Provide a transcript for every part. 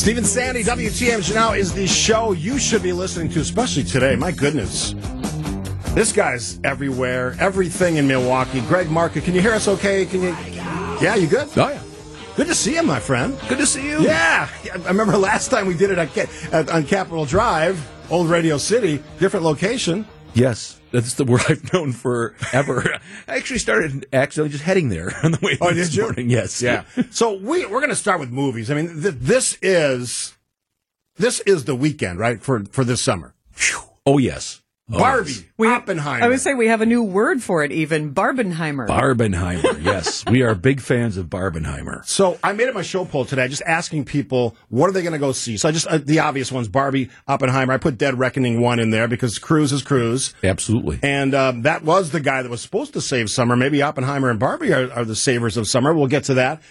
Stephen Sandy, WTMJ Now is the show you should be listening to, especially today. My goodness. This guy's everywhere, everything in Milwaukee. Greg Marcus, can you hear us okay? Can you? Yeah, you good? Oh, yeah. Good to see you, my friend. Good to see you. Yeah. I remember last time we did it at, at, on Capitol Drive, Old Radio City, different location. Yes, that's the word I've known forever. I actually started accidentally just heading there on the way. Oh, this did you? morning. Yes, Yeah. so we we're going to start with movies. I mean, th- this is this is the weekend, right? For for this summer. Oh yes, Barbie, yes. Oppenheimer. I would say we have a new word for it, even Barbenheimer. Barbenheimer. Yes, we are big fans of Barbenheimer. So I made it my show poll today, just asking people what are they going to go see. So I just uh, the obvious ones: Barbie, Oppenheimer. I put Dead Reckoning one in there because Cruise is Cruise, Absolutely. and um, that was the guy that was supposed to save summer. Maybe Oppenheimer and Barbie are, are the savers of summer. We'll get to that.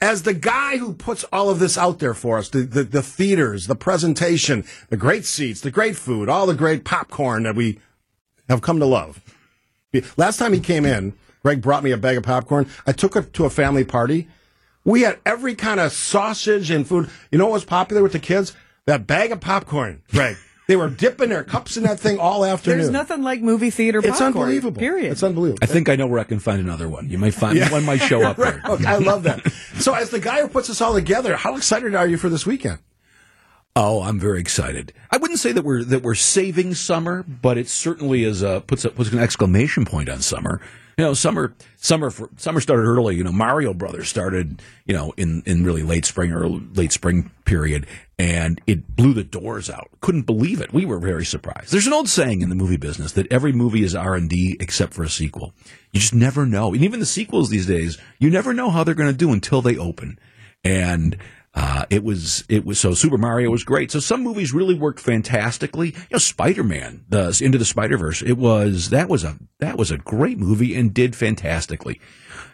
As the guy who puts all of this out there for us, the, the, the theaters, the presentation, the great seats, the great food, all the great popcorn that we have come to love. Last time he came in, Greg brought me a bag of popcorn. I took it to a family party. We had every kind of sausage and food. You know what was popular with the kids? That bag of popcorn, Greg. They were dipping their cups in that thing all afternoon. There's nothing like movie theater it's popcorn. unbelievable. Period. It's unbelievable. I think I know where I can find another one. You might find one might show up Right. there. Okay, I love that. So, as the guy who puts this all together, how excited are you for this weekend? Oh, I'm very excited. I wouldn't say that we're that we're saving summer, but it certainly is a puts a, puts an exclamation point on summer. You know, summer summer for, summer started early. You know, Mario Brothers started you know in in really late spring or late spring period, and it blew the doors out. Couldn't believe it. We were very surprised. There's an old saying in the movie business that every movie is R and D except for a sequel. You just never know, and even the sequels these days, you never know how they're going to do until they open. And uh, it was it was so Super Mario was great. So some movies really worked fantastically. You know, Spider Man, the Into the Spider Verse. It was that was a that was a great movie and did fantastically.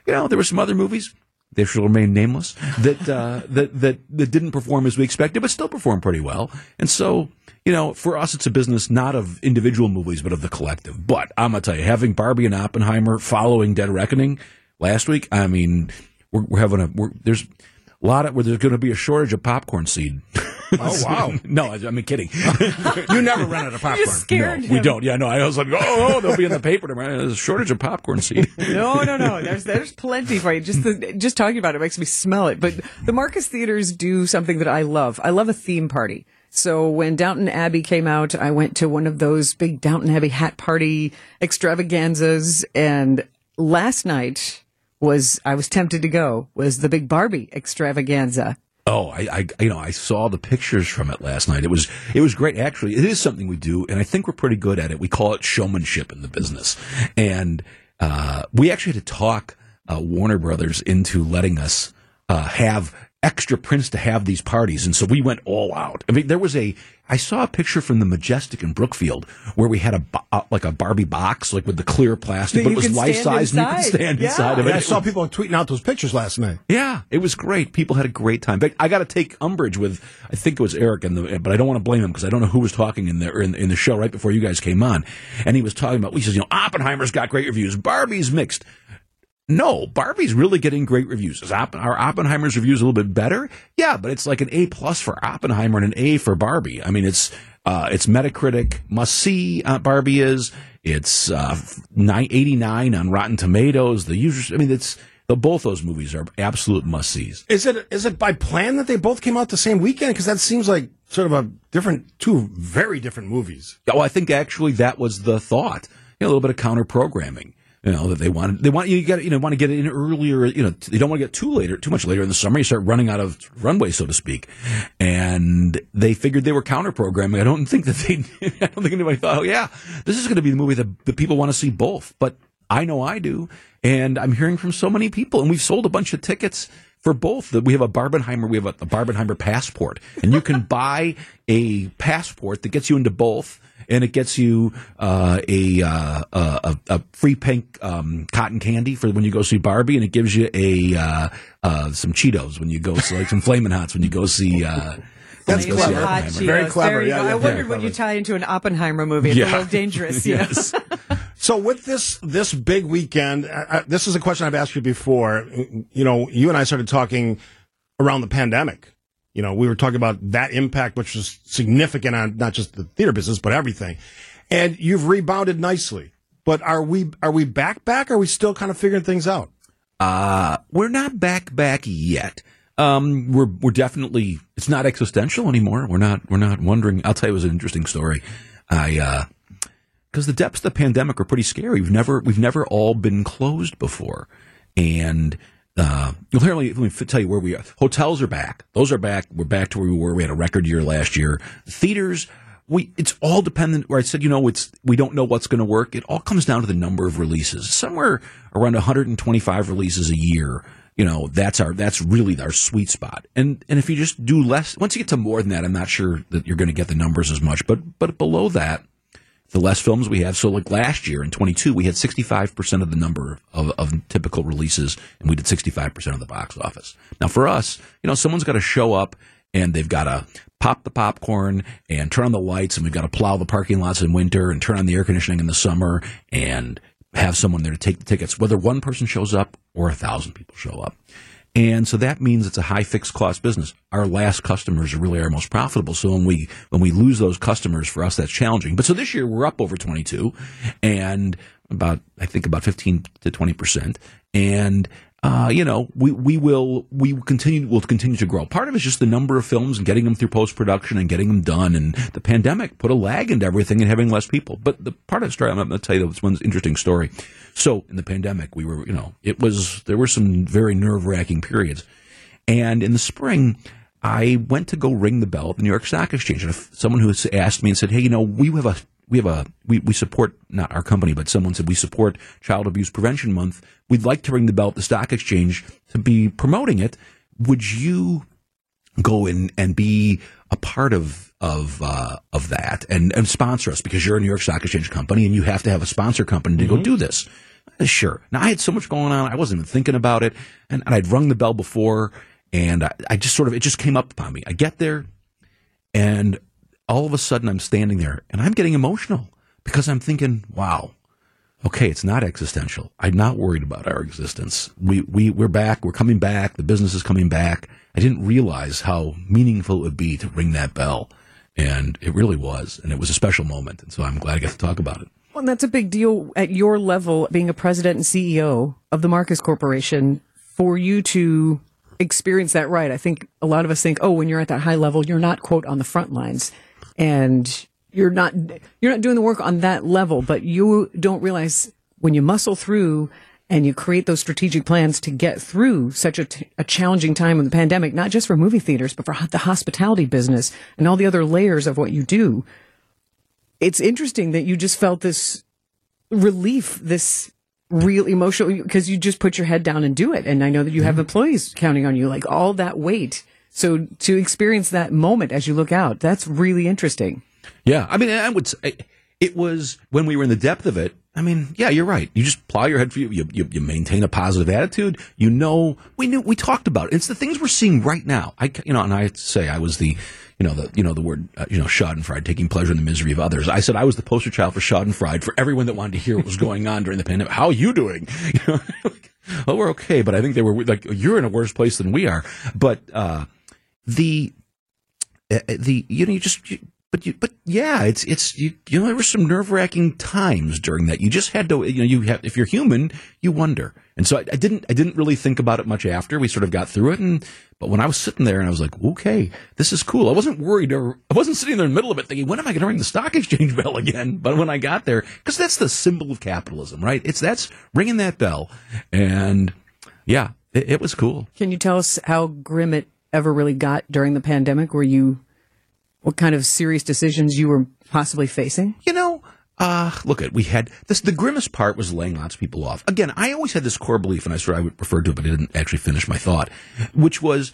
You know, there were some other movies. They shall remain nameless. That uh, that that that didn't perform as we expected, but still performed pretty well. And so, you know, for us, it's a business not of individual movies, but of the collective. But I'm gonna tell you, having Barbie and Oppenheimer following Dead Reckoning last week, I mean, we're, we're having a we're, there's a lot of where there's going to be a shortage of popcorn seed. Oh, wow. no, I, I'm kidding. You never run out of popcorn. You scared no, him. we don't. Yeah, no. I was like, oh, oh, they'll be in the paper tomorrow. There's a shortage of popcorn seed. No, no, no. There's there's plenty for you. Just the, just talking about it makes me smell it. But the Marcus theaters do something that I love. I love a theme party. So when Downton Abbey came out, I went to one of those big Downton Abbey hat party extravaganzas, and last night was I was tempted to go was the big Barbie extravaganza. Oh, I, I, you know, I saw the pictures from it last night. It was, it was great. Actually, it is something we do, and I think we're pretty good at it. We call it showmanship in the business, and uh, we actually had to talk uh, Warner Brothers into letting us uh, have extra prints to have these parties, and so we went all out. I mean, there was a, I saw a picture from the Majestic in Brookfield where we had a bo- uh, like a Barbie box, like with the clear plastic, but it was life size and you inside. could stand Yeah. inside of it. Yeah, I saw people tweeting out those pictures last night. yeah, it was great. People had a great time. But I got to take umbrage with, I think it was Eric, and the, but I don't want to blame him because I don't know who was talking in the in, in the show right before you guys came on, and he was talking about. He says, you know, Oppenheimer's got great reviews, Barbie's mixed. No, Barbie's really getting great reviews. Is Oppen- are Oppenheimer's reviews a little bit better? Yeah, but it's like an A plus for Oppenheimer and an A for Barbie. I mean, it's uh, it's Metacritic must see. Uh, Barbie is. It's uh, nine, 89 on Rotten Tomatoes. The users. I mean, it's the, both those movies are absolute must sees. Is it is it by plan that they both came out the same weekend? Because that seems like sort of a different, two very different movies. Oh, I think actually that was the thought. You know, a little bit of counter programming. You know that they wanted. They want you get you know want to get in earlier. You know they don't want to get too later, too much later in the summer. You start running out of runway, so to speak. And they figured they were counter programming. I don't think that they. I don't think anybody thought, oh yeah, this is going to be the movie that the people want to see both. But I know I do, and I'm hearing from so many people, and we've sold a bunch of tickets for both. That we have a Barbenheimer, we have a Barbenheimer passport, and you can buy a passport that gets you into both and it gets you uh, a, uh, a a free pink um, cotton candy for when you go see Barbie, and it gives you a uh, uh, some Cheetos when you go see like some Flamin' Hots when you go see. Uh, That's when you clever. Hot Very Cheetos. clever, yeah, yeah, I very wondered when you tie into an Oppenheimer movie. It's Yeah. a little dangerous. you? Yes. So with this this big weekend, uh, uh, this is a question I've asked you before. You know, you and I started talking around the pandemic. You know, we were talking about that impact, which was significant on not just the theater business, but everything. And you've rebounded nicely. But are we are we back back? Or are we still kind of figuring things out? Uh, we're not back back yet. Um, we're we're definitely it's not existential anymore. We're not we're not wondering. I'll tell you, it was an interesting story. I uh, because the depths of the pandemic are pretty scary. We've never we've never all been closed before, and uh, me, let me tell you where we are. Hotels are back; those are back. We're back to where we were. We had a record year last year. Theaters, we it's all dependent. Where I said, you know, it's we don't know what's going to work. It all comes down to the number of releases. Somewhere around 125 releases a year. You know, that's our that's really our sweet spot. And and if you just do less, once you get to more than that, I'm not sure that you're going to get the numbers as much. But but below that the less films we have. So like last year in 22, we had 65% of the number of, of typical releases and we did 65% of the box office. Now for us, you know, someone's got to show up and they've got to pop the popcorn and turn on the lights and we've got to plow the parking lots in winter and turn on the air conditioning in the summer and have someone there to take the tickets, whether one person shows up or a thousand people show up. And so that means it's a high fixed cost business. Our last customers are really our most profitable. So when we when we lose those customers, for us that's challenging. But so this year we're up over 22, and about I think about 15 to 20 percent, and uh, you know, we, we will we continue will continue to grow. Part of it is just the number of films and getting them through post production and getting them done. And the pandemic put a lag into everything and having less people. But the part of the story I'm going to tell you this one interesting story. So in the pandemic, we were you know it was there were some very nerve wracking periods, and in the spring. I went to go ring the bell at the New York Stock Exchange, and someone who asked me and said, "Hey, you know, we have a we have a we, we support not our company, but someone said we support Child Abuse Prevention Month. We'd like to ring the bell at the stock exchange to be promoting it. Would you go in and be a part of of uh, of that and, and sponsor us because you're a New York Stock Exchange company and you have to have a sponsor company to mm-hmm. go do this? Sure. Now I had so much going on, I wasn't even thinking about it, and, and I'd rung the bell before, and I, I just sort of it just came up upon me. I get there, and all of a sudden I'm standing there and I'm getting emotional because I'm thinking, wow, okay, it's not existential. I'm not worried about our existence. We, we, we're back. We're coming back. The business is coming back. I didn't realize how meaningful it would be to ring that bell. And it really was. And it was a special moment. And so I'm glad I got to talk about it. Well, that's a big deal at your level, being a president and CEO of the Marcus Corporation, for you to experience that right. I think a lot of us think, oh, when you're at that high level, you're not, quote, on the front lines and you're not you're not doing the work on that level, but you don't realize when you muscle through and you create those strategic plans to get through such a, t- a challenging time in the pandemic, not just for movie theaters, but for the hospitality business and all the other layers of what you do. It's interesting that you just felt this relief, this real emotional, because you just put your head down and do it. And I know that you have employees counting on you, like all that weight so to experience that moment as you look out, that's really interesting. Yeah. I mean, I would say it was when we were in the depth of it. I mean, yeah, you're right. You just plow your head for you. You, you, you maintain a positive attitude. You know, we knew, we talked about it. It's the things we're seeing right now. I, you know, and I say I was the, you know, the, you know, the word, uh, you know, Schadenfreude, taking pleasure in the misery of others. I said I was the poster child for Schadenfreude for everyone that wanted to hear what was going on during the pandemic. How are you doing? You know, oh, we're okay, but I think they were like, you're in a worse place than we are. But, uh, the uh, the you know you just you, but you but yeah it's it's you you know there were some nerve wracking times during that. You just had to you know you have if you're human you wonder. And so I, I, didn't I didn't really think about it much after. We sort of got through it and but when I was sitting there and I was like okay this is cool. I wasn't worried or I wasn't sitting there in the middle of it thinking when am I going to ring the stock exchange bell again? But when I got there because that's the symbol of capitalism right? It's that's ringing that bell. And yeah it, it was cool. Can you tell us how grim it ever really got during the pandemic? Were you, what kind of serious decisions you were possibly facing? You know, uh, look at we had this. The grimmest part was laying lots of people off. Again, I always had this core belief, and I swear I referred to it, but I didn't actually finish my thought, which was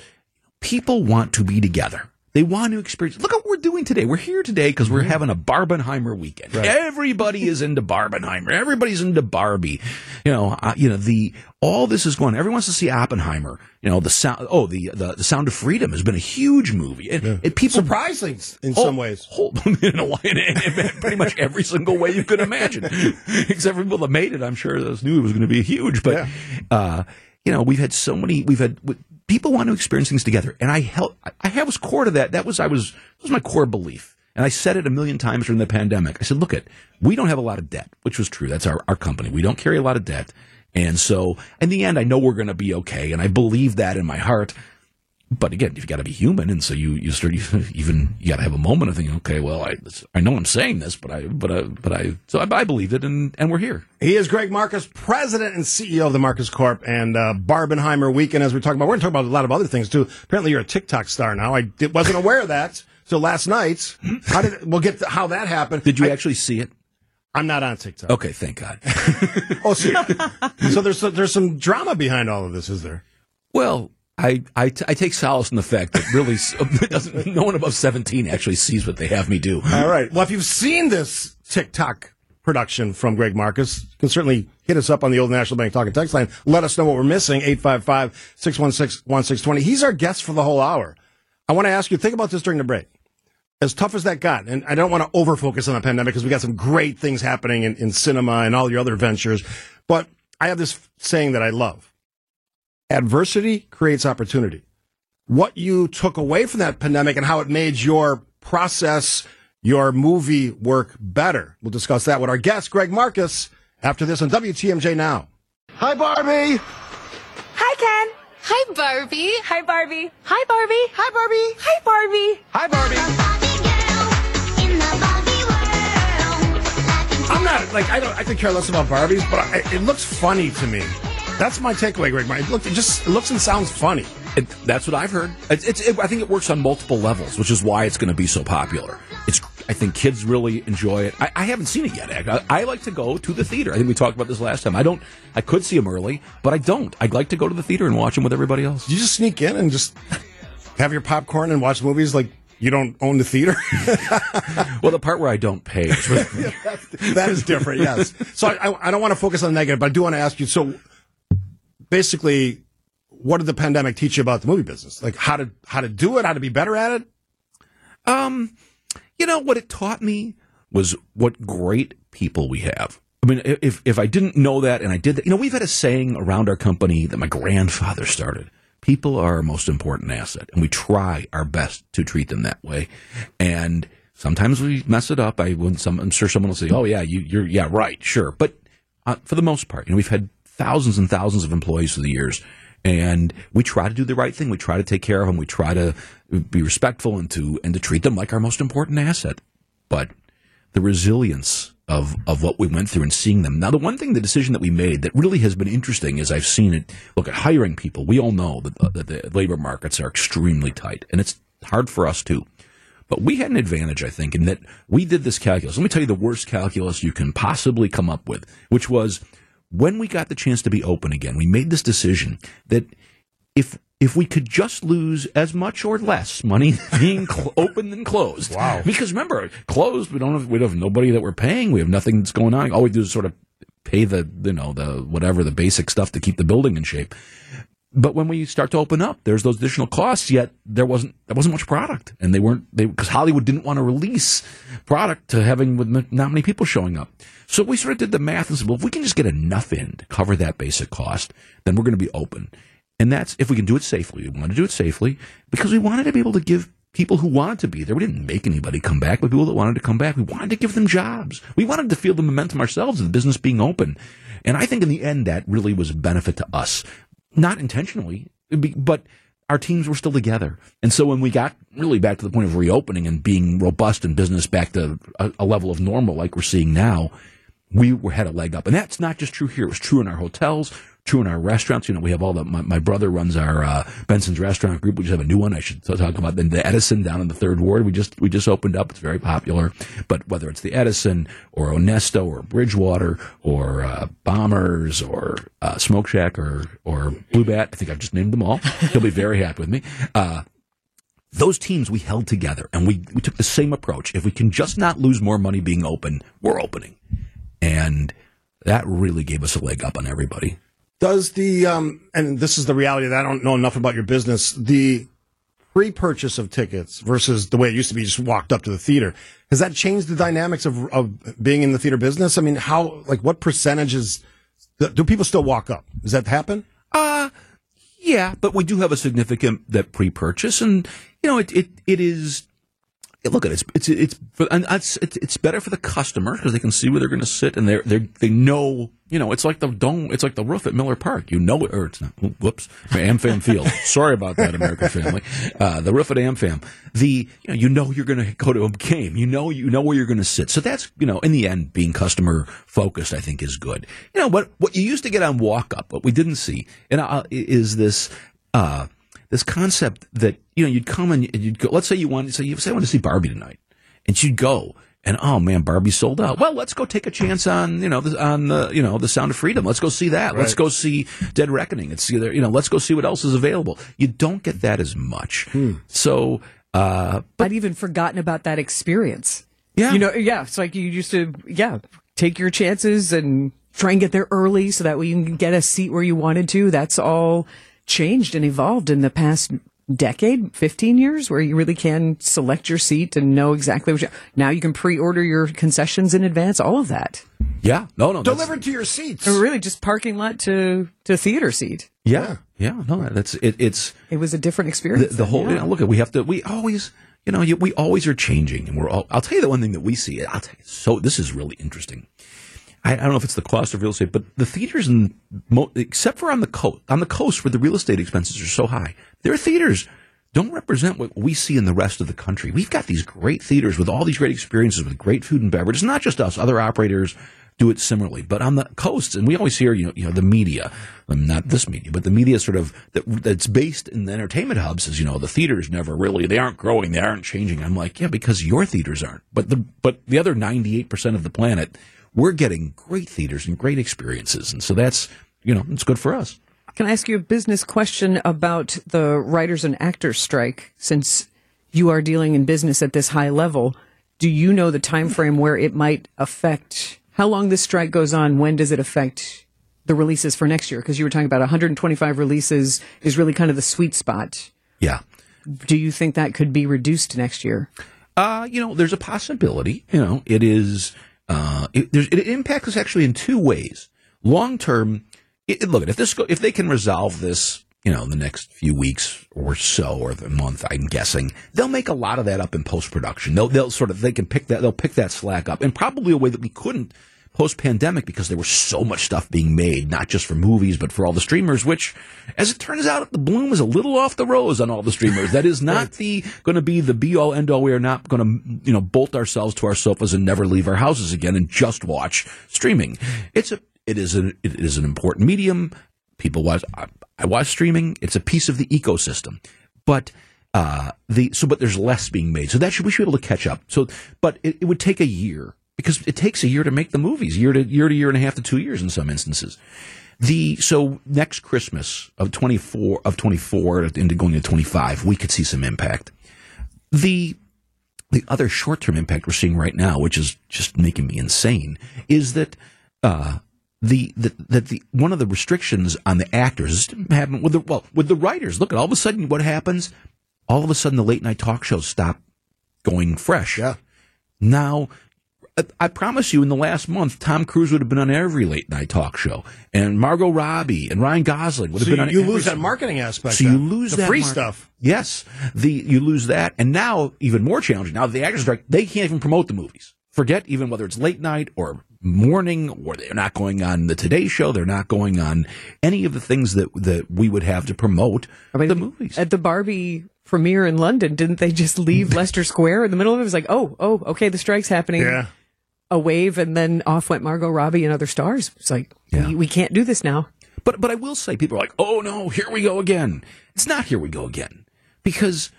people want to be together. They want to experience. Look at what we're doing today. We're here today because we're mm-hmm. having a Barbenheimer weekend. Right. Everybody is into Barbenheimer. Everybody's into Barbie. You know, uh, you know the all this is going. Everyone wants to see Oppenheimer. You know, the sound. Oh, the the, the Sound of Freedom has been a huge movie. And, yeah. and people surprising in some ways. in, a way, in, in, pretty much every single way you could imagine, except for people that made it. I'm sure those knew it was going to be huge. But yeah. uh, you know, we've had so many. We've had people want to experience things together. And I held, I, I was core to that. That was, I was, that was my core belief. And I said it a million times during the pandemic. I said, look at, we don't have a lot of debt, which was true. That's our, our company. We don't carry a lot of debt. And so in the end, I know we're going to be okay. And I believe that in my heart. But again, you've got to be human, and so you you start even you got to have a moment of thinking, okay, well, I I know I'm saying this, but I but I but I so I, I believed it, and and we're here. He is Greg Marcus, president and CEO of the Marcus Corp and uh, Barbenheimer Weekend. As we're talking about, we're going to talk about a lot of other things too. Apparently, you're a TikTok star now. I did, wasn't aware of that. So last night, how did we'll get to how that happened? Did you I, actually see it? I'm not on TikTok. Okay, thank God. oh, so, so there's there's some drama behind all of this, is there? Well, I, I, t- I take solace in the fact that really doesn't, no one above 17 actually sees what they have me do. All right. Well, if you've seen this TikTok production from Greg Marcus, you can certainly hit us up on the Old National Bank Talking Text line. Let us know what we're missing. 855-616-1620. He's our guest for the whole hour. I want to ask you, think about this during the break. As tough as that got, and I don't want to overfocus on the pandemic because we got some great things happening in, in cinema and all your other ventures, but I have this saying that I love adversity creates opportunity. What you took away from that pandemic and how it made your process, your movie work better. We'll discuss that with our guest, Greg Marcus, after this on WTMJ Now. Hi, Barbie. Hi, Ken. Hi, Barbie. Hi, Barbie. Hi, Barbie. Hi, Barbie. Hi, Barbie. Hi, Barbie. I'm not like I don't. I could care less about Barbies, but I, it looks funny to me. That's my takeaway, Greg. It, look, it just it looks and sounds funny. It, that's what I've heard. It's, it's it, I think it works on multiple levels, which is why it's going to be so popular. It's I think kids really enjoy it. I, I haven't seen it yet. I, I, like to go to the theater. I think we talked about this last time. I don't. I could see them early, but I don't. I'd like to go to the theater and watch them with everybody else. You just sneak in and just have your popcorn and watch movies like you don't own the theater. well, the part where I don't pay, that is different. Yes. So I, I don't want to focus on the negative, but I do want to ask you. So basically, what did the pandemic teach you about the movie business? Like how to how to do it, how to be better at it? Um, you know what it taught me was what great people we have. I mean, if if I didn't know that and I did that, you know, we've had a saying around our company that my grandfather started. People are our most important asset, and we try our best to treat them that way. And sometimes we mess it up. I when some, I'm sure someone will say, "Oh yeah, you, you're yeah right, sure," but uh, for the most part, you know, we've had thousands and thousands of employees through the years. And we try to do the right thing. We try to take care of them. We try to be respectful and to and to treat them like our most important asset. But the resilience of of what we went through and seeing them. Now, the one thing, the decision that we made that really has been interesting is I've seen it. Look at hiring people. We all know that, that the labor markets are extremely tight, and it's hard for us too. But we had an advantage, I think, in that we did this calculus. Let me tell you the worst calculus you can possibly come up with, which was when we got the chance to be open again, we made this decision that if if we could just lose as much or less money being cl- open than closed. Wow. Because remember, closed, we don't have we don't have nobody that we're paying. We have nothing that's going on. All we do is sort of pay the you know the whatever the basic stuff to keep the building in shape. But when we start to open up, there's those additional costs. Yet there wasn't there wasn't much product, and they weren't they because Hollywood didn't want to release product to having with not many people showing up. So we sort of did the math and said, well, if we can just get enough in to cover that basic cost, then we're going to be open. And that's if we can do it safely. We want to do it safely because we wanted to be able to give people who wanted to be there. We didn't make anybody come back, but people that wanted to come back, we wanted to give them jobs. We wanted to feel the momentum ourselves of the business being open. And I think in the end, that really was a benefit to us not intentionally, but our teams were still together. And so when we got really back to the point of reopening and being robust in business back to a, a level of normal like we're seeing now, we had a leg up. And that's not just true here. It was true in our hotels, true in our restaurants. You know, we have all the, my, my brother runs our, uh, Benson's restaurant group. We just have a new one. I should talk about then the Edison down in the third ward. We just, we just opened up. It's very popular. But whether it's the Edison or Onesto or Bridgewater or, uh, Bombers or, uh, Smoke Shack or, or Blue Bat, I think I've just named them all. He'll be very happy with me. Uh, those teams we held together and we, we took the same approach. If we can just not lose more money being open, we're opening. And that really gave us a leg up on everybody. Does the um, and this is the reality that I don't know enough about your business. The pre-purchase of tickets versus the way it used to be, just walked up to the theater. Has that changed the dynamics of of being in the theater business? I mean, how like what percentages do people still walk up? Does that happen? Uh Yeah, but we do have a significant that pre-purchase, and you know, it it, it is. Look at it. It's it's it's and it's it's better for the customer because they can see where they're going to sit and they they they know you know it's like the dome it's like the roof at Miller Park. You know it or it's not whoops AmFam Field. Sorry about that American family. Uh, the roof at AmFam. The you know you know you're going to go to a game. You know you know where you're going to sit. So that's you know in the end being customer focused I think is good. You know what what you used to get on walk up what we didn't see and uh, is this. Uh, this concept that you know you'd come and you'd go. Let's say you want, say you say I want to see Barbie tonight, and you'd go. And oh man, Barbie sold out. Well, let's go take a chance on you know the, on the you know the Sound of Freedom. Let's go see that. Right. Let's go see Dead Reckoning. It's either you know let's go see what else is available. You don't get that as much. Hmm. So, uh, but, I'd even forgotten about that experience. Yeah, you know, yeah. It's like you used to, yeah, take your chances and try and get there early so that way you can get a seat where you wanted to. That's all changed and evolved in the past decade, 15 years, where you really can select your seat and know exactly what you, now you can pre-order your concessions in advance, all of that. Yeah. No, no. Delivered to your seats. Oh, really just parking lot to, to theater seat. Yeah. Yeah. No, that's it. It's, it was a different experience. The, the whole, yeah. you know, look at, we have to, we always, you know, we always are changing and we're all, I'll tell you the one thing that we see. I'll tell you, so this is really interesting. I, don't know if it's the cost of real estate, but the theaters, in, except for on the coast, on the coast where the real estate expenses are so high, their theaters don't represent what we see in the rest of the country. We've got these great theaters with all these great experiences with great food and beverage. It's not just us; other operators do it similarly. But on the coasts, and we always hear, you know, you know, the media, um, not this media, but the media sort of that, that's based in the entertainment hubs is, you know, the theaters never really, they aren't growing, they aren't changing. I'm like, yeah, because your theaters aren't. But the but the other 98 percent of the planet we're getting great theaters and great experiences. And so that's, you know, it's good for us. Can I ask you a business question about the writers and actors strike? Since you are dealing in business at this high level, do you know the time frame where it might affect how long this strike goes on? When does it affect the releases for next year? Because you were talking about 125 releases is really kind of the sweet spot. Yeah. Do you think that could be reduced next year? Uh, you know, there's a possibility. You know, it is uh, it, it, impacts us actually in two ways. Long term, look if this if they can resolve this, you know, in the next few weeks or so, or the month, I'm guessing they'll make a lot of that up in post production. They'll they'll sort of they can pick that they'll pick that slack up, and probably a way that we couldn't post pandemic because there was so much stuff being made, not just for movies, but for all the streamers, which, as it turns out, the bloom is a little off the rose on all the streamers. That is not right. the going to be the be all end all. We are not going to, you know, bolt ourselves to our sofas and never leave our houses again and just watch streaming. It's a, it is an, it is an important medium. People watch, I, I watch streaming. It's a piece of the ecosystem, but, uh, the, so, but there's less being made. So that should, we should be able to catch up. So, but it, it would take a year because it takes a year to make the movies, year to year to year and a half to two years in some instances. The so next Christmas of twenty four of twenty four into going to twenty five, we could see some impact. The the other short term impact we're seeing right now, which is just making me insane, is that uh, the, the that the one of the restrictions on the actors happen with the well with the writers. Look at all of a sudden what happens. All of a sudden, the late night talk shows stop going fresh. Yeah. Now I promise you, in the last month, Tom Cruise would have been on every late night talk show, and Margot Robbie and Ryan Gosling would have so been on. You lose that marketing aspect. So you lose the that free mar- stuff. Yes, the you lose that, and now even more challenging. Now the actors strike; they can't even promote the movies. Forget even whether it's late night or morning, or they're not going on the Today Show. They're not going on any of the things that that we would have to promote I mean, the movies. At the Barbie premiere in London, didn't they just leave Leicester Square in the middle of it? It was like, oh, oh, okay, the strike's happening. Yeah a wave, and then off went Margot Robbie and other stars. It's like yeah. we, we can't do this now. But but I will say, people are like, "Oh no, here we go again." It's not here we go again because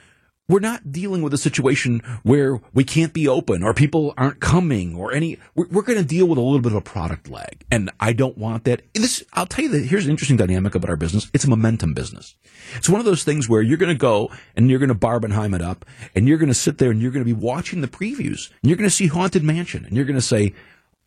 we're not dealing with a situation where we can't be open or people aren't coming or any we're, we're going to deal with a little bit of a product lag. And i don't want that. This i'll tell you that here's an interesting dynamic about our business. It's a momentum business. It's one of those things where you're going to go and you're going to barbenheim it up and you're going to sit there and you're going to be watching the previews and you're going to see haunted mansion and you're going to say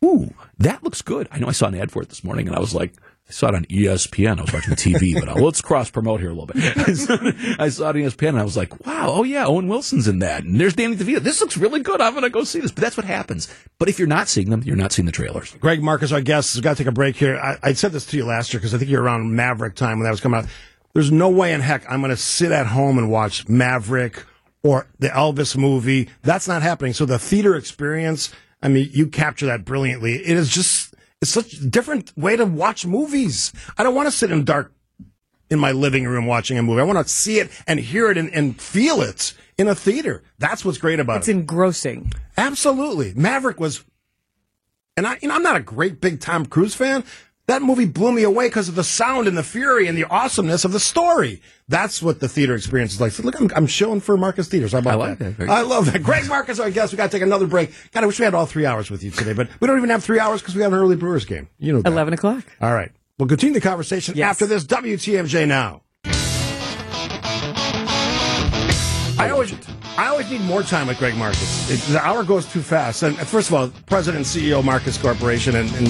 ooh that looks good. I know i saw an ad for it this morning and i was like I saw it on ESPN. I was watching TV, but uh, let's cross promote here a little bit. I saw it on ESPN and I was like, wow, oh yeah, Owen Wilson's in that. And there's Danny DeVito. This looks really good. I'm going to go see this. But that's what happens. But if you're not seeing them, you're not seeing the trailers. Greg Marcus, our guest, has got to take a break here. I, I said this to you last year because I think you're around Maverick time when that was coming out. There's no way in heck I'm going to sit at home and watch Maverick or the Elvis movie. That's not happening. So the theater experience, I mean, you capture that brilliantly. It is just, it's such a different way to watch movies. I don't want to sit in dark in my living room watching a movie. I want to see it and hear it and, and feel it in a theater. That's what's great about It's it. It's engrossing. Absolutely. Maverick was, and I, you know, I'm not a great big Tom Cruise fan. That movie blew me away because of the sound and the fury and the awesomeness of the story. That's what the theater experience is like. So look, I'm, I'm showing for Marcus Theaters. How about I like that. Very I love that. Greg Marcus, I guess we got to take another break. God, I wish we had all three hours with you today, but we don't even have three hours because we have an early Brewers game. You know that. 11 o'clock. All right. We'll continue the conversation Yes. after this WTMJ now. I always, I always need more time with Greg Marcus. It, the hour goes too fast. And first of all, President and CEO Marcus Corporation, and, and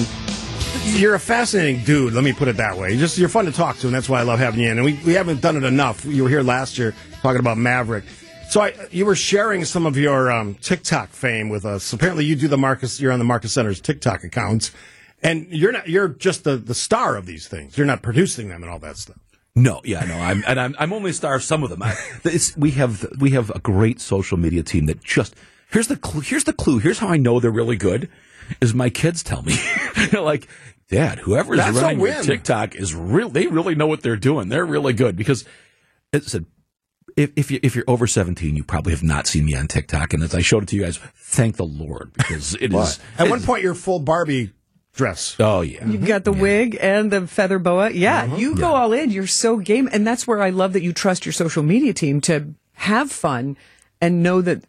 you're a fascinating dude. Let me put it that way. Just you're fun to talk to, and that's why I love having you in. And we, we haven't done it enough. You were here last year talking about Maverick. So I, you were sharing some of your um, TikTok fame with us. Apparently, you do the Marcus. You're on the Marcus Center's TikTok accounts, and you're not. You're just the the star of these things. You're not producing them and all that stuff. No, yeah, no, I'm and I'm I'm only a star of some of them. I, we have we have a great social media team that just here's the clue. Here's the clue. Here's how I know they're really good. Is my kids tell me, like, Dad, whoever is That's running your. TikTok is real. They really know what they're doing. They're really good because it said. If, if, you, if you're over 17, you probably have not seen me on TikTok. And as I showed it to you guys, thank the Lord because it is. At it one is- point, you're full Barbie dress. Oh, yeah. You've got the wig and the feather boa. Yeah, Uh-huh. you go all in. You're so game. And that's where I love that you trust your social media team to have fun and know that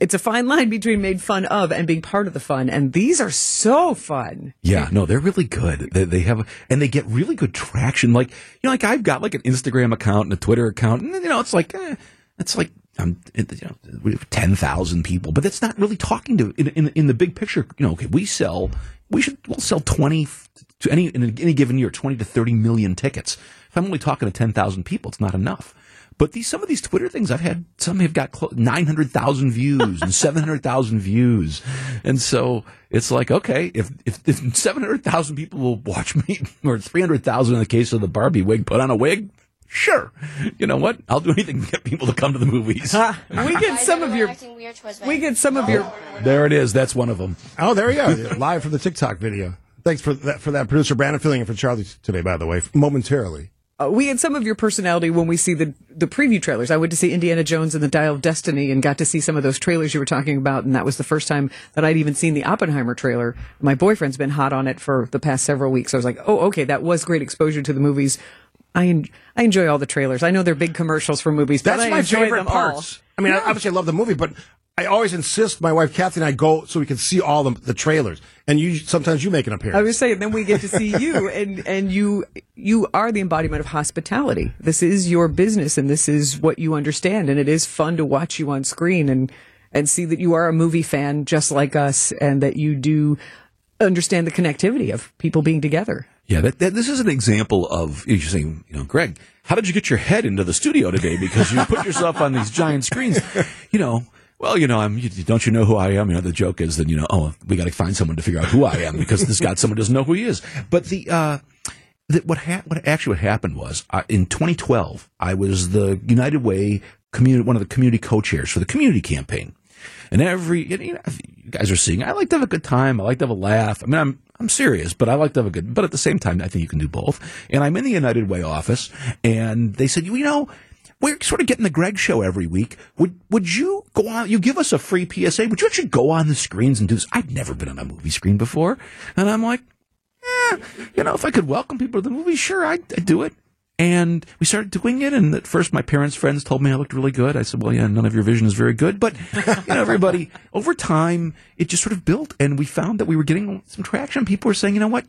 it's a fine line between made fun of and being part of the fun. And these are so fun. Yeah, no, they're really good. They, they have, and they get really good traction. Like, you know, like I've got like an Instagram account and a Twitter account, and you know, it's like, eh, it's like, um, you know, we have ten thousand people, but it's not really talking to in, in in the big picture. You know, okay, we sell, we should we'll sell twenty to any in any given year, twenty to thirty million tickets. If I'm only talking to ten thousand people, it's not enough. But these some of these Twitter things I've had some have got clo- nine hundred thousand views and seven hundred thousand views, and so it's like okay, if if, if seven hundred thousand people will watch me, or three hundred thousand in the case of the Barbie wig, put on a wig, sure, you know what? I'll do anything to get people to come to the movies. We get some of your, acting weird towards we get some of oh. your, there it is. That's one of them. Oh, there you go. Live from the TikTok video. Thanks for that, for that, producer Brandon filling in for Charlie today, by the way, momentarily. Uh, we had some of your personality when we see the the preview trailers. I went to see Indiana Jones and the Dial of Destiny and got to see some of those trailers you were talking about, and that was the first time that I'd even seen the Oppenheimer trailer. My boyfriend's been hot on it for the past several weeks. I was like, oh, okay, that was great exposure to the movies. I en- I enjoy all the trailers. I know they're big commercials for movies, but That's I my enjoy favorite them all. parts. I mean, I, obviously, I love the movie, but I always insist my wife Kathy and I go so we can see all the, the trailers. And you sometimes you make an appearance. I was saying, then we get to see you, and and you you are the embodiment of hospitality. This is your business, and this is what you understand, and it is fun to watch you on screen and and see that you are a movie fan just like us, and that you do understand the connectivity of people being together. Yeah, that, that this is an example of you're saying, you know, Greg, how did you get your head into the studio today? Because you put yourself on these giant screens. You know, well, you know, I'm. Don't you know who I am? You know, the joke is that you know, oh, we got to find someone to figure out who I am because this guy, someone doesn't know who he is. But the uh, what ha- what actually what happened was uh, in 2012, I was the United Way community one of the community co-chairs for the community campaign. And every, you, know, you guys are seeing, I like to have a good time. I like to have a laugh. I mean, I'm, I'm serious, but I like to have a good, but at the same time, I think you can do both. And I'm in the United Way office and they said, you know, we're sort of getting the Greg show every week. Would, would you go on, you give us a free PSA. Would you actually go on the screens and do this? I'd never been on a movie screen before. And I'm like, eh, you know, if I could welcome people to the movie, sure, I'd, I'd do it. And we started doing it. And at first, my parents' friends told me I looked really good. I said, well, yeah, none of your vision is very good. But, you know, everybody, over time, it just sort of built. And we found that we were getting some traction. People were saying, you know what?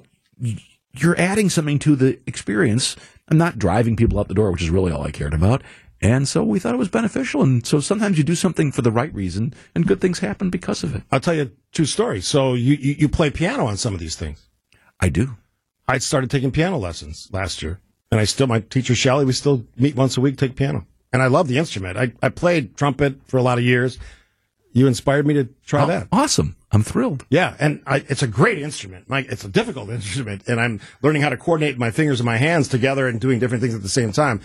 You're adding something to the experience. I'm not driving people out the door, which is really all I cared about. And so we thought it was beneficial. And so sometimes you do something for the right reason and good things happen because of it. I'll tell you two stories. So you, you, you play piano on some of these things. I do. I started taking piano lessons last year, and I still my teacher Shelly. We still meet once a week, take piano, and I love the instrument. I, I played trumpet for a lot of years. You inspired me to try Oh, that. Awesome. I'm thrilled. Yeah, and I, it's a great instrument. Like it's a difficult instrument, and I'm learning how to coordinate my fingers and my hands together and doing different things at the same time.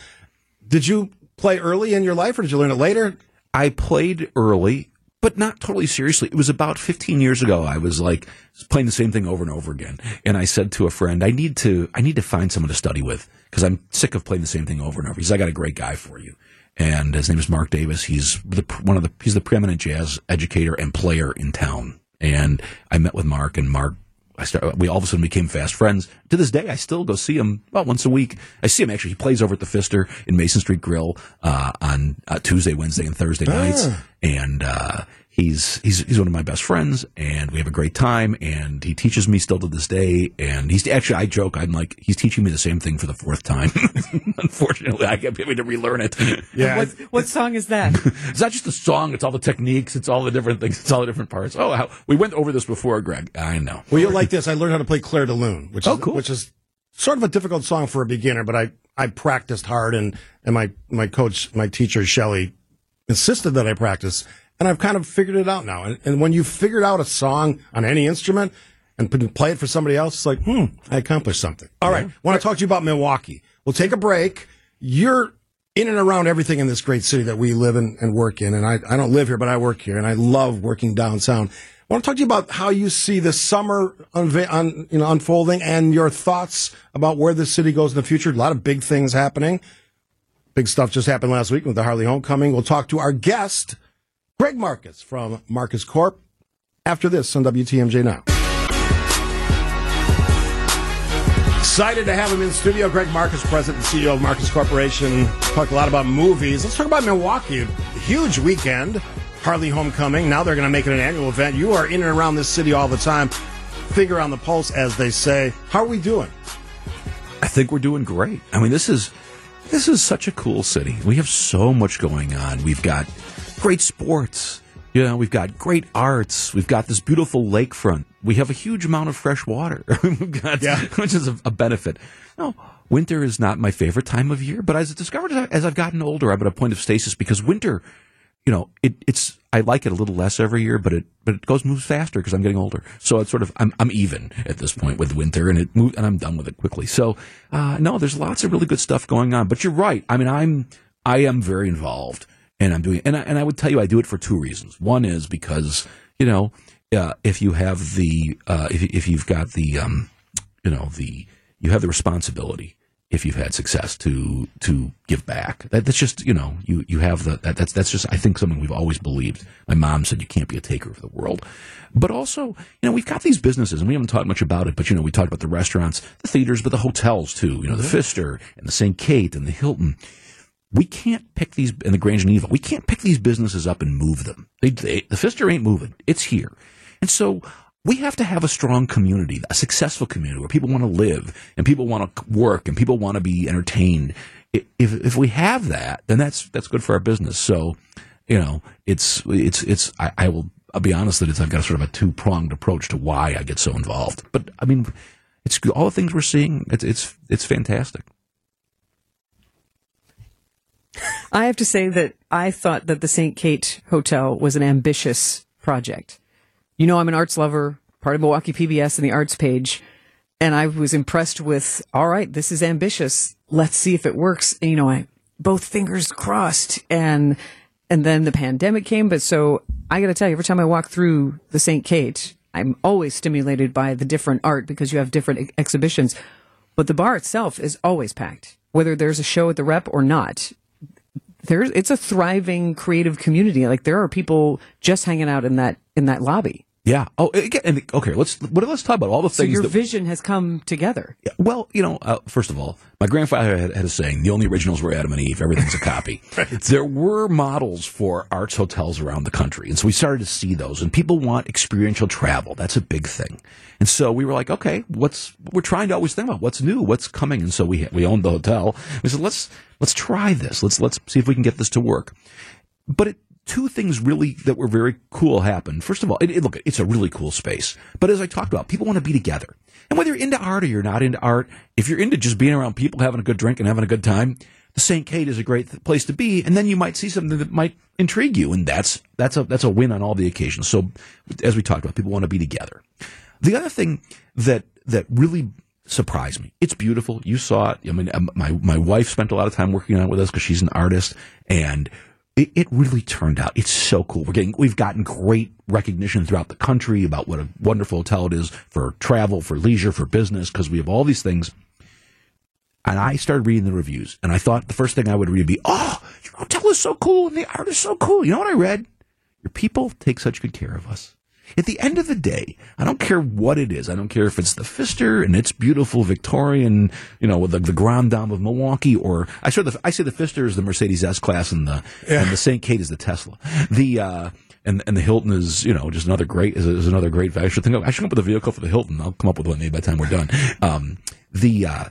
Did you play early in your life, or did you learn it later? I played early, but not totally seriously. It was about 15 years ago. I was like playing the same thing over and over again. And I said to a friend, I need to, I need to find someone to study with because I'm sick of playing the same thing over and over. He said, I got a great guy for you. And his name is Mark Davis. He's the, one of the, he's the preeminent jazz educator and player in town. And I met with Mark and Mark I start, we all of a sudden became fast friends. To this day, I still go see him about once a week. I see him actually. He plays over at the Pfister in Mason Street Grill uh, on uh, Tuesday, Wednesday, and Thursday nights. Ah. And uh, he's he's he's one of my best friends, and we have a great time. And he teaches me still to this day. And he's actually, I joke, I'm like, he's teaching me the same thing for the fourth time. Unfortunately, I can't get me to relearn it. Yeah, What, what song is that? It's not just the song; it's all the techniques, it's all the different things, it's all the different parts. Oh, how, we went over this before, Greg. I know. Well, you'll like this. I learned how to play Clair de Lune, which Oh, is cool. which is sort of a difficult song for a beginner, but I I practiced hard, and and my my coach, my teacher Shelley, insisted that I practice, and I've kind of figured it out now. And, and when you've figured out a song on any instrument and play it for somebody else, it's like, hmm, I accomplished something. All right, want to talk to you about Milwaukee. We'll take a break. You're in and around everything in this great city that we live in and work in. And I, I don't live here, but I work here and I love working downtown. I want to talk to you about how you see the summer unve- un, you know, unfolding and your thoughts about where the city goes in the future. A lot of big things happening. Big stuff just happened last week with the Harley Homecoming. We'll talk to our guest, Greg Marcus from Marcus Corp. After this on WTMJ Now. Excited to have him in studio. Greg Marcus, President and CEO of Marcus Corporation. Talk a lot about movies. Let's talk about Milwaukee. Huge weekend. Harley Homecoming. Now they're going to make it an annual event. You are in and around this city all the time. Finger on the pulse, as they say. How are we doing? I think we're doing great. I mean, this is this is such a cool city. We have so much going on. We've got great sports. You know, we've got great arts. We've got this beautiful lakefront. We have a huge amount of fresh water. we've got, Yeah. which is a, a benefit. No, winter is not my favorite time of year, but as I discovered as I've gotten older, I'm at a point of stasis because winter, you know, it, it's I like it a little less every year, but it but it goes moves faster because I'm getting older. So it's sort of I'm I'm even at this point with winter, and it move, and I'm done with it quickly. So uh, no, there's lots of really good stuff going on. But you're right. I mean, I'm I am very involved, and I'm doing and I, and I would tell you I do it for two reasons. One is because you know uh, if you have the uh, if if you've got the um, you know the you have the responsibility if you've had success to to give back. That, that's just you know you you have the that, that's that's just I think something we've always believed. My mom said you can't be a taker of the world, but also you know we've got these businesses and we haven't talked much about it. But you know we talked about the restaurants, the theaters, but the hotels too. You know the Pfister and the St. Kate and the Hilton. We can't pick these and the Grand Geneva. We can't pick these businesses up and move them. They, they, the Pfister ain't moving. It's here, and so we have to have a strong community, a successful community where people want to live and people want to work and people want to be entertained. If if we have that, then that's that's good for our business. So, you know, it's it's it's. I, I will. I'll be honest that it's. I've got a sort of a two pronged approach to why I get so involved. But I mean, it's all the things we're seeing. It's it's it's fantastic. I have to say that I thought that the St. Kate Hotel was an ambitious project. You know, I'm an arts lover, part of Milwaukee PBS and the arts page, and I was impressed with, all right, this is ambitious. Let's see if it works. And, you know, I both fingers crossed and and then the pandemic came, but so I got to tell you every time I walk through the St. Kate, I'm always stimulated by the different art because you have different ex- exhibitions. But the bar itself is always packed, whether there's a show at the rep or not there's it's a thriving creative community. Like there are people just hanging out in that in that lobby. Yeah. Oh, again, and, okay. Let's what, let's talk about all the So things your that vision has come together. Well, you know, uh, first of all, my grandfather had, had a saying: "The only originals were Adam and Eve. Everything's a copy." There were models for arts hotels around the country, and so we started to see those. And people want experiential travel; that's a big thing. And so we were like, "Okay, what's?" We're trying to always think about what's new, what's coming. And so we we owned the hotel. We said, "Let's let's try this. Let's let's see if we can get this to work." But it, two things really that were very cool happened. First of all, it, it- look, it's a really cool space. But as I talked about, people want to be together. And whether you're into art or you're not into art, if you're into just being around people having a good drink and having a good time, the St. Kate is a great th- place to be, and then you might see something that might intrigue you, and that's that's a that's a win on all the occasions. So, as we talked about, people want to be together. The other thing that that really surprised me, it's beautiful. You saw it. I mean, um, my my wife spent a lot of time working on it with us because she's an artist, and it, it really turned out. It's so cool. We're getting we've gotten great recognition throughout the country about what a wonderful hotel it is for travel, for leisure, for business, because we have all these things. And I started reading the reviews, and I thought the first thing I would read would be, "Oh, your hotel is so cool, and the art is so cool." You know what I read? Your people take such good care of us. At the end of the day, I don't care what it is. I don't care if it's the Pfister and it's beautiful Victorian, you know, the, the Grand Dame of Milwaukee, or I sure the I say the Pfister is the Mercedes S class, and the and the St. Kate is the Tesla. The uh, and and the Hilton is you know just another great is, is another great. I should think of, I should come up with a vehicle for the Hilton. I'll come up with one maybe by the time we're done. Um, the uh,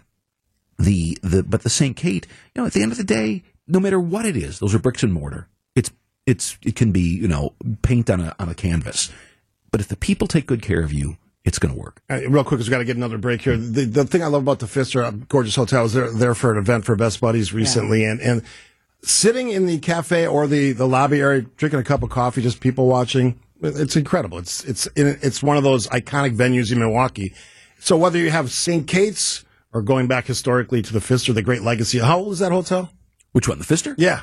the the but the St. Kate, you know, at the end of the day, no matter what it is, those are bricks and mortar. It's it's it can be you know paint on a on a canvas, but if the people take good care of you, it's going to work. Uh, real quick, because we got to get another break here. The, the thing I love about the Pfister, uh, gorgeous hotel, I was there, there for an event for Best Buddies recently, and, and sitting in the cafe or the, the lobby area, drinking a cup of coffee, just people watching, it's incredible. It's it's it's one of those iconic venues in Milwaukee. So whether you have St. Kate's or going back historically to the Pfister, the great legacy. How old is that hotel? Which one, the Pfister? Yeah.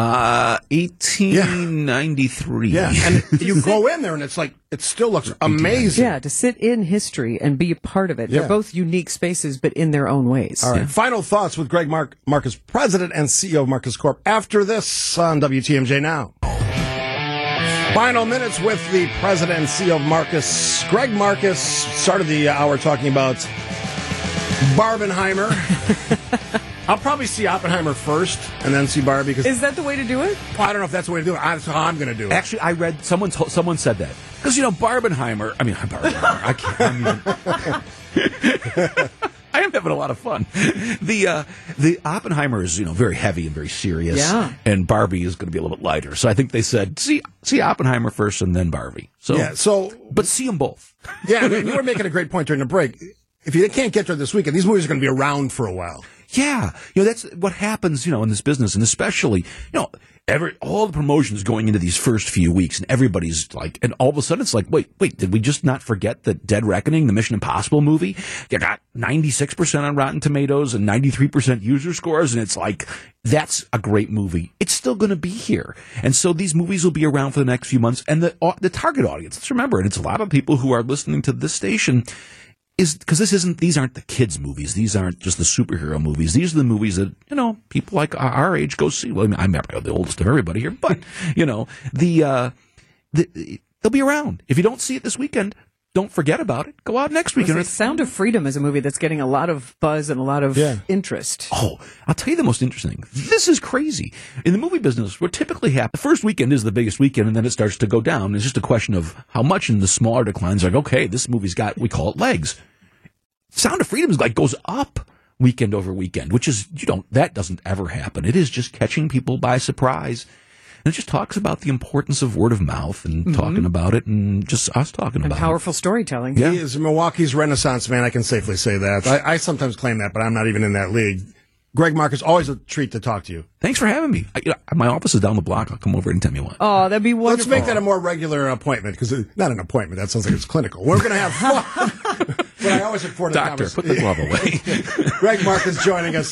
Uh, 1893. Yeah, and you go in there and it's like it still looks amazing. Yeah, to sit in history and be a part of it. Yeah. They're both unique spaces, but in their own ways. All right. Final thoughts with Greg Mark, Marcus, President and CEO of Marcus Corp. After this on WTMJ Now. Final minutes with the President and CEO of Marcus. Greg Marcus started the hour talking about Barbenheimer. I'll probably see Oppenheimer first and then see Barbie because Is that the way to do it? I don't know if that's the way to do it. That's how I'm going to do it. Actually, I read someone told, someone said that because you know Barbenheimer. I mean, Barbenheimer. I can't. I'm I am having a lot of fun. The uh, the Oppenheimer is you know very heavy and very serious. Yeah. And Barbie is going to be a little bit lighter. So I think they said see see Oppenheimer first and then Barbie. So Yeah, so but see them both. yeah, I mean, you were making a great point during the break. If you can't get there this weekend, these movies are going to be around for a while. Yeah, you know that's what happens, you know, in this business, and especially, you know, every all the promotions going into these first few weeks, and everybody's like, and all of a sudden it's like, wait, wait, did we just not forget that Dead Reckoning, the Mission Impossible movie, you got ninety six percent on Rotten Tomatoes and ninety three percent user scores, and it's like that's a great movie. It's still going to be here, and so these movies will be around for the next few months, and the the target audience. Let's remember, and it's a lot of people who are listening to this station is because this isn't these aren't the kids movies. These aren't just the superhero movies. These are the movies that you know people like our- age go see. Well I mean, i'm the oldest of everybody here but you know the uh the, they'll be around. If you don't see it this weekend don't forget about it go out next weekend Sound of Freedom is a movie that's getting a lot of buzz and a lot of Yeah. interest. Oh, I'll tell you the most interesting. This is crazy. In the movie business, what typically happens, the first weekend is the biggest weekend, and then it starts to go down. It's just a question of how much, and the smaller declines. Like, okay, this movie's got, we call it legs. Sound of Freedom is like goes up weekend over weekend, which is you don't that doesn't ever happen. It is just catching people by surprise. And it just talks about the importance of word of mouth and mm-hmm. talking about it and just us talking And about it. powerful storytelling. Yeah. He is Milwaukee's Renaissance man. I can safely say that. I, I sometimes claim that, but I'm not even in that league. Greg Marcus, is always a treat to talk to you. Thanks for having me. I, you know, my office is down the block. I'll come over and tell you want. Oh, that'd be wonderful. Let's make that a more regular appointment because not an appointment. That sounds like it's clinical. We're going to have fun. but I always look forward to Doctor, the put the glove away. Greg Marcus is joining us.